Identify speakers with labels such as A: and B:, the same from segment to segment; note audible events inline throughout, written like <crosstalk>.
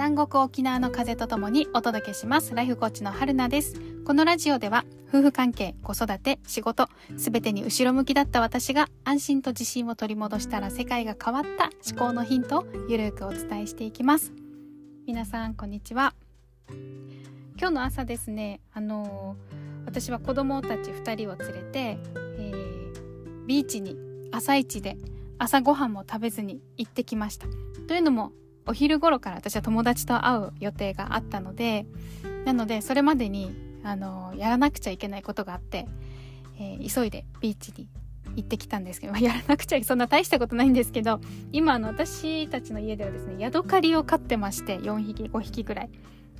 A: 南国沖縄の風とともにお届けします。ライフコーチの春菜です。このラジオでは夫婦関係子育て仕事すべてに後ろ向きだった私が安心と自信を取り戻したら世界が変わった思考のヒントをゆるくお伝えしていきます。皆さんこんにちは。今日の朝ですね。あのー、私は子供たち2人を連れて、えー、ビーチに朝一で朝ごはんも食べずに行ってきました。というのもお昼頃から私は友達と会う予定があったのでなのでそれまでにあのやらなくちゃいけないことがあって、えー、急いでビーチに行ってきたんですけど <laughs> やらなくちゃそんな大したことないんですけど今の私たちの家ではですねヤドカリを飼ってまして4匹5匹ぐらい。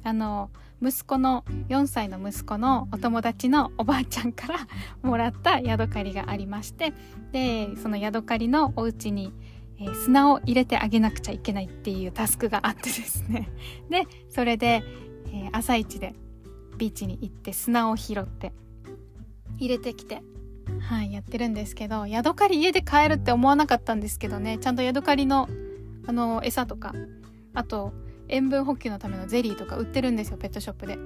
A: あの息子の4歳の息子のお友達のおばあちゃんからもらったヤドカリがありましてでそのヤドカリのお家にえ、砂を入れてあげなくちゃいけないっていうタスクがあってですね。<laughs> でそれで、え、朝一でビーチに行って砂を拾って入れてきてはいやってるんですけどヤドカリ家で買えるって思わなかったんですけどね。ちゃんとヤドカリのあの餌とかあと塩分補給のためのゼリーとか売ってるんですよペットショップで。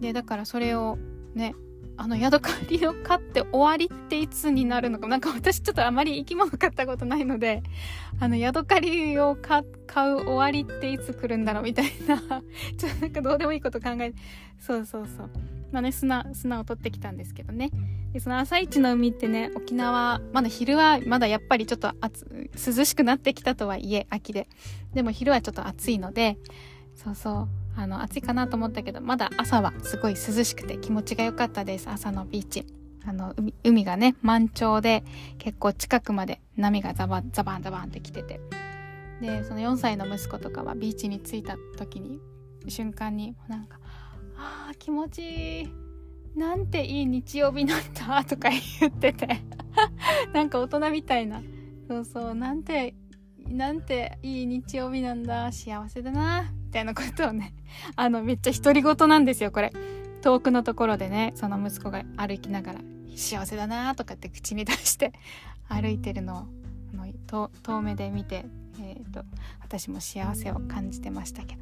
A: でだからそれをねあのヤドカリを飼って終わりっていつになるのか。なんか私ちょっとあまり生き物飼ったことないのであのヤドカリを買う終わりっていつ来るんだろうみたいな。ちょっとなんかどうでもいいこと考えそうそうそう。まあね砂砂を取ってきたんですけどね。でその朝一の海ってね沖縄まだ昼はまだやっぱりちょっと暑涼しくなってきたとはいえ秋で。でも昼はちょっと暑いのでそうそう。あの暑いかなと思ったけどまだ朝はすごい涼しくて気持ちが良かったです。朝のビーチ。あの海海がね満潮で結構近くまで波がザバザバンザバンって来てて。でその4歳の息子とかはビーチに着いた時に瞬間になんか「あー気持ちいい。なんていい日曜日なんだ」とか言ってて。<laughs> なんか大人みたいな。そうそうなんてなんていい日曜日なんだ。幸せだな。みたいなことをね、<laughs> あの、めっちゃ独り言なんですよ、これ。遠くのところでね、その息子が歩きながら、幸せだなとかって口に出して歩いてるのを、あの遠目で見て、えーと、私も幸せを感じてましたけ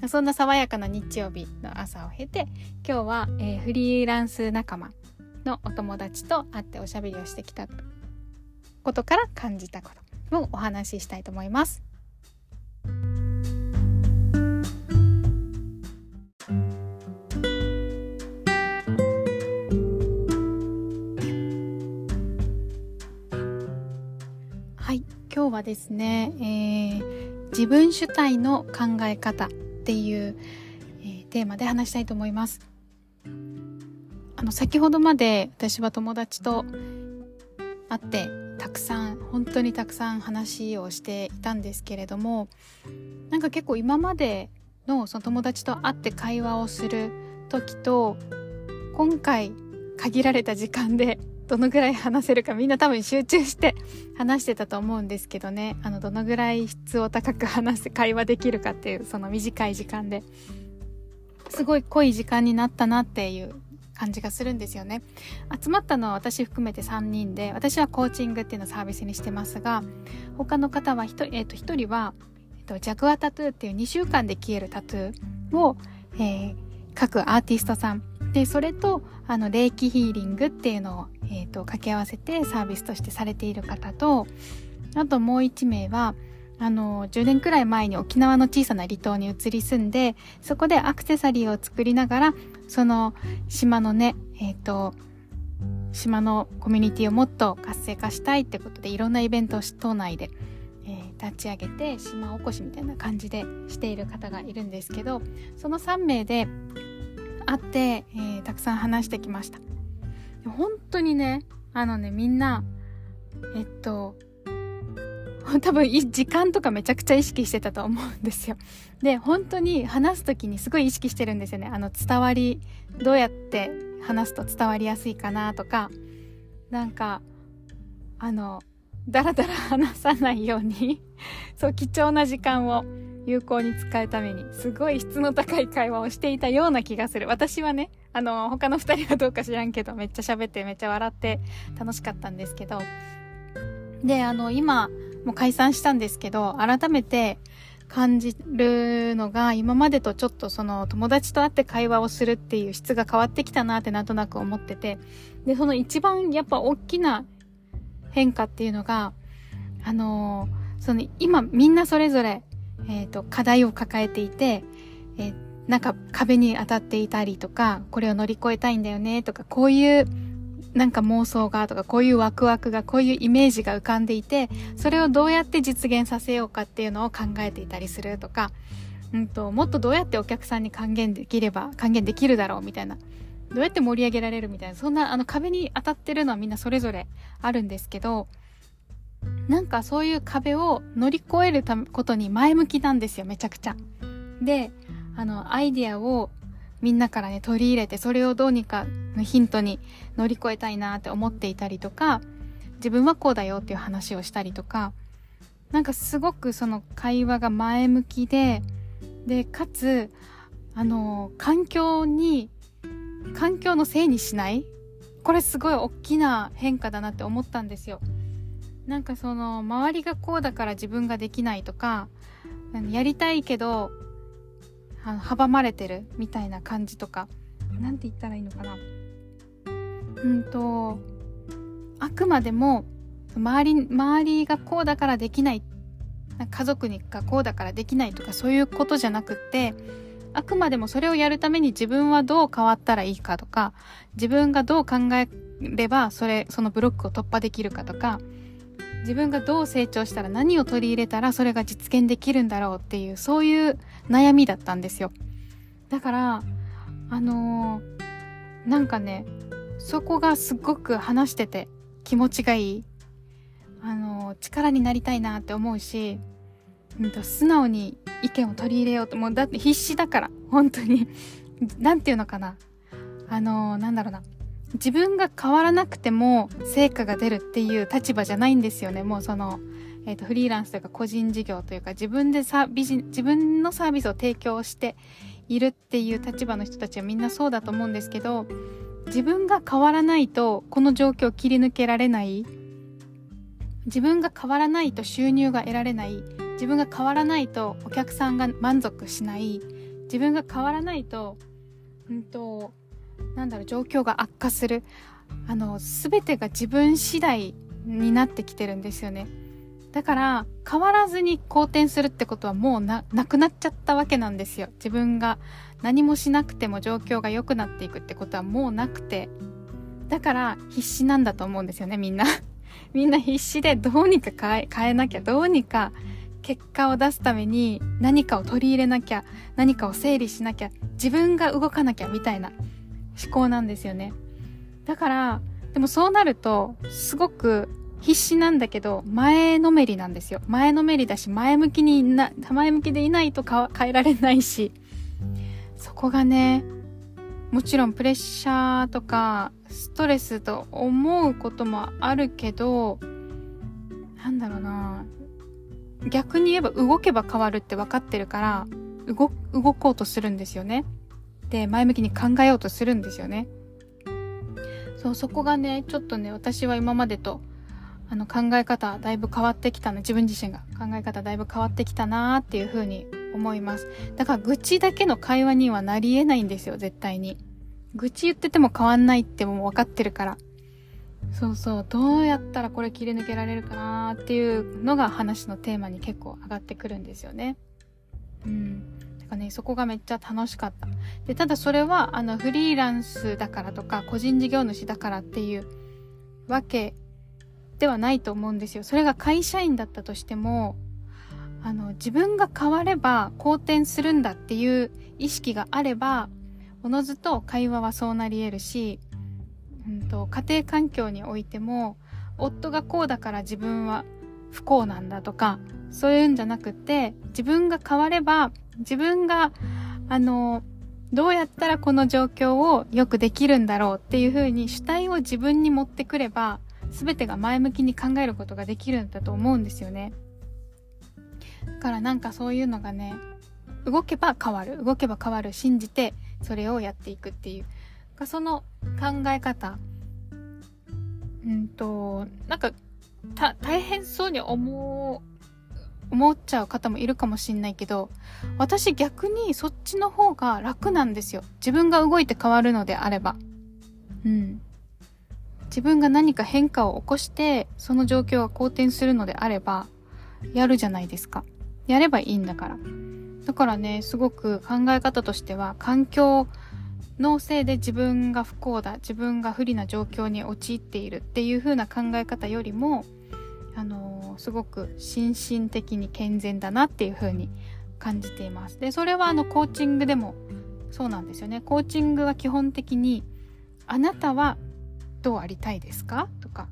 A: どそんな爽やかな日曜日の朝を経て今日は、えー、フリーランス仲間のお友達と会っておしゃべりをしてきたことから感じたことをお話ししたいと思います。はい今日はですね、えー、自分主体の考え方っていう、えー、テーマで話したいと思います。あの先ほどまで私は友達と会ってたくさん本当にたくさん話をしていたんですけれどもなんか結構今までのその友達と会って会話をする時と今回限られた時間でどのぐらい話せるかみんな多分集中して話してたと思うんですけどね。あのどのぐらい質を高く話す会話できるかっていうその短い時間で。すごい濃い時間になったなっていう感じがするんですよね。集まったのは私含めて3人で。私はコーチングっていうのをサービスにしてますが他の方は 1, 人,、えー、と1人は、えー、とジャグアタトゥーっていう2週間で消えるタトゥーを、えー、書くアーティストさんでそれとあの霊気ヒーリングっていうのを、えーと、掛け合わせてサービスとしてされている方とあともう1名はあの10年くらい前に沖縄の小さな離島に移り住んでそこでアクセサリーを作りながらその島のねえっ、ー、と島のコミュニティをもっと活性化したいってことでいろんなイベントを島内で、えー、立ち上げて島おこしみたいな感じでしている方がいるんですけどその3名で会って、えー、たくさん話してきました。本当にね、あのね、みんな、えっと、<laughs> 多分時間とかめちゃくちゃ意識してたと思うんですよ。で、本当に話す時にすごい意識してるんですよね。あの伝わり、どうやって話すと伝わりやすいかなとか、なんか、あの、だらだら話さないようにそう、貴重な時間を有効に使うために、すごい質の高い会話をしていたような気がする。私はね、あの、他の二人はどうか知らんけど、めっちゃ喋ってめっちゃ笑って楽しかったんですけど、で、あの、今、もう解散したんですけど、改めて、感じるのが、今までとちょっとその友達と会って会話をするっていう質が変わってきたなってなんとなく思ってて、で、その一番やっぱ大きな変化っていうのが、あの、その今みんなそれぞれ、えっ、ー、と、課題を抱えていて、えー、なんか壁に当たっていたりとか、これを乗り越えたいんだよねとか、こういうなんか妄想がとか、こういうワクワクが、こういうイメージが浮かんでいて、それをどうやって実現させようかっていうのを考えていたりするとか、うんと、もっとどうやってお客さんに還元できれば、還元できるだろうみたいな。どうやって盛り上げられるみたいな、そんなあの壁に当たってるのはみんなそれぞれあるんですけど、なんかそういう壁を乗り越えることに前向きなんですよ、めちゃくちゃ。で、あの、アイディアをみんなからね、取り入れて、それをどうにかのヒントに乗り越えたいなって思っていたりとか、自分はこうだよっていう話をしたりとか、なんかすごくその会話が前向きで、で、かつ、あの、環境に、環境のせいにしない？これすごい大きな変化だなって思ったんですよ。なんかその、周りがこうだから自分ができないとか、やりたいけど、あの阻まれてるみたいな感じとか何て言ったらいいのかな。うんとあくまでも周り周りがこうだからできない家族がこうだからできないとかそういうことじゃなくってあくまでもそれをやるために自分はどう変わったらいいかとか自分がどう考えればそれそのブロックを突破できるかとか自分がどう成長したら何を取り入れたらそれが実現できるんだろうっていうそういう悩みだったんですよ。だからあのー、なんかねそこがすごく話してて気持ちがいい。あのー、力になりたいなって思うし、うん、と素直に意見を取り入れようと。もうだって必死だから本当に。何て言うのかな。あのー、なんだろうな。自分が変わらなくても成果が出るっていう立場じゃないんですよね。もうその、えっ、ー、と、フリーランスというか個人事業というか自分でさ、ビジ、自分のサービスを提供しているっていう立場の人たちはみんなそうだと思うんですけど、自分が変わらないとこの状況を切り抜けられない。自分が変わらないと収入が得られない。自分が変わらないとお客さんが満足しない。自分が変わらないと、うんと、なんだろう状況が悪化する。あの全てが自分次第になってきてるんですよね。だから変わらずに好転するってことはもうなくなっちゃったわけなんですよ。自分が何もしなくても状況が良くなっていくってことはもうなくて。だから必死なんだと思うんですよねみんな。<laughs> みんな必死でどうにか変え変えなきゃどうにか結果を出すために何かを取り入れなきゃ何かを整理しなきゃ自分が動かなきゃみたいな。思考なんですよね。だから、でもそうなると、すごく必死なんだけど、前のめりなんですよ。前のめりだし、前向きにな、前向きでいないと変えられないし、そこがね、もちろんプレッシャーとか、ストレスと思うこともあるけど、なんだろうな逆に言えば動けば変わるって分かってるから、動、動こうとするんですよね。って前向きに考えようとするんですよね。そう、そこがね、ちょっとね、私は今までと、あの、考え方だいぶ変わってきたの、自分自身が考え方だいぶ変わってきたなーっていうふうに思います。だから愚痴だけの会話にはなり得ないんですよ、絶対に。愚痴言ってても変わんないってもう分かってるから。そうそう、どうやったらこれ切り抜けられるかなーっていうのが話のテーマに結構上がってくるんですよね。うん。かね、そこがめっちゃ楽しかった。で、ただそれは、あの、フリーランスだからとか、個人事業主だからっていうわけではないと思うんですよ。それが会社員だったとしても、あの、自分が変われば好転するんだっていう意識があれば、おのずと会話はそうなり得るし、うんと、家庭環境においても、夫がこうだから自分は不幸なんだとか、そういうんじゃなくて、自分が変われば自分が、あの、どうやったらこの状況をよくできるんだろうっていうふうに主体を自分に持ってくれば、全てが前向きに考えることができるんだと思うんですよね。だからなんかそういうのがね、動けば変わる、動けば変わる、信じてそれをやっていくっていう。その考え方、うんと、なんか、大変そうに思思っちゃう方もいるかもしんないけど、私逆にそっちの方が楽なんですよ。自分が動いて変わるのであれば。うん。自分が何か変化を起こして、その状況が好転するのであれば、やるじゃないですか。やればいいんだから。だからね、すごく考え方としては、環境のせいで自分が不幸だ、自分が不利な状況に陥っているっていう風な考え方よりも、あの、すごく心身的に健全だなっていう風に感じています。で、それはあのコーチングでもそうなんですよね。コーチングは基本的に、あなたはどうありたいですか？とか、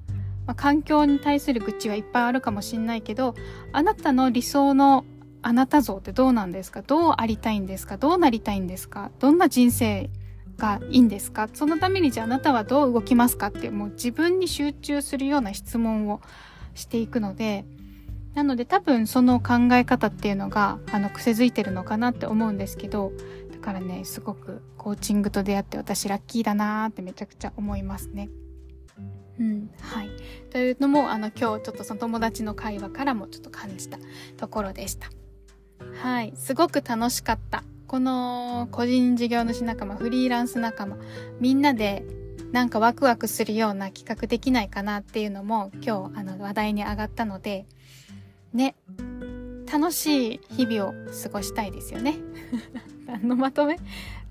A: まあ、環境に対する愚痴はいっぱいあるかもしんないけど、あなたの理想のあなた像ってどうなんですか？どうありたいんですか？どうなりたいんですか？どんな人生がいいんですか？そのためにじゃああなたはどう動きますか？ってもう自分に集中するような質問をしていくので、なので多分その考え方っていうのがあの癖づいてるのかなって思うんですけど、だからね、すごくコーチングと出会って私ラッキーだなーってめちゃくちゃ思いますね。うん、はい。というのも、あの、今日ちょっとその友達の会話からもちょっと感じたところでした。はい。すごく楽しかった。この個人事業主仲間、フリーランス仲間、みんなでなんかワクワクするような企画できないかなっていうのも今日あの話題に上がったので、ね、楽しい日々を過ごしたいですよね。<laughs> 何のまとめ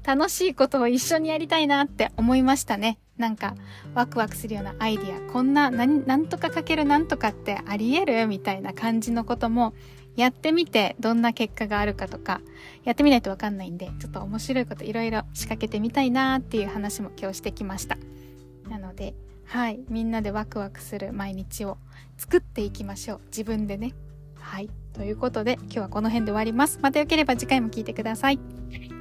A: 楽しいことを一緒にやりたいなって思いましたね。なんかワクワクするようなアイディア、こんな何、なんとかかけるなんとかってあり得る？みたいな感じのこともやってみてどんな結果があるかとか、やってみないとわかんないんで、ちょっと面白いこといろいろ仕掛けてみたいなっていう話も今日してきました。なので、はい、みんなでワクワクする毎日を作っていきましょう。自分でね。はい。ということで、今日はこの辺で終わります。またよければ次回も聴いてください。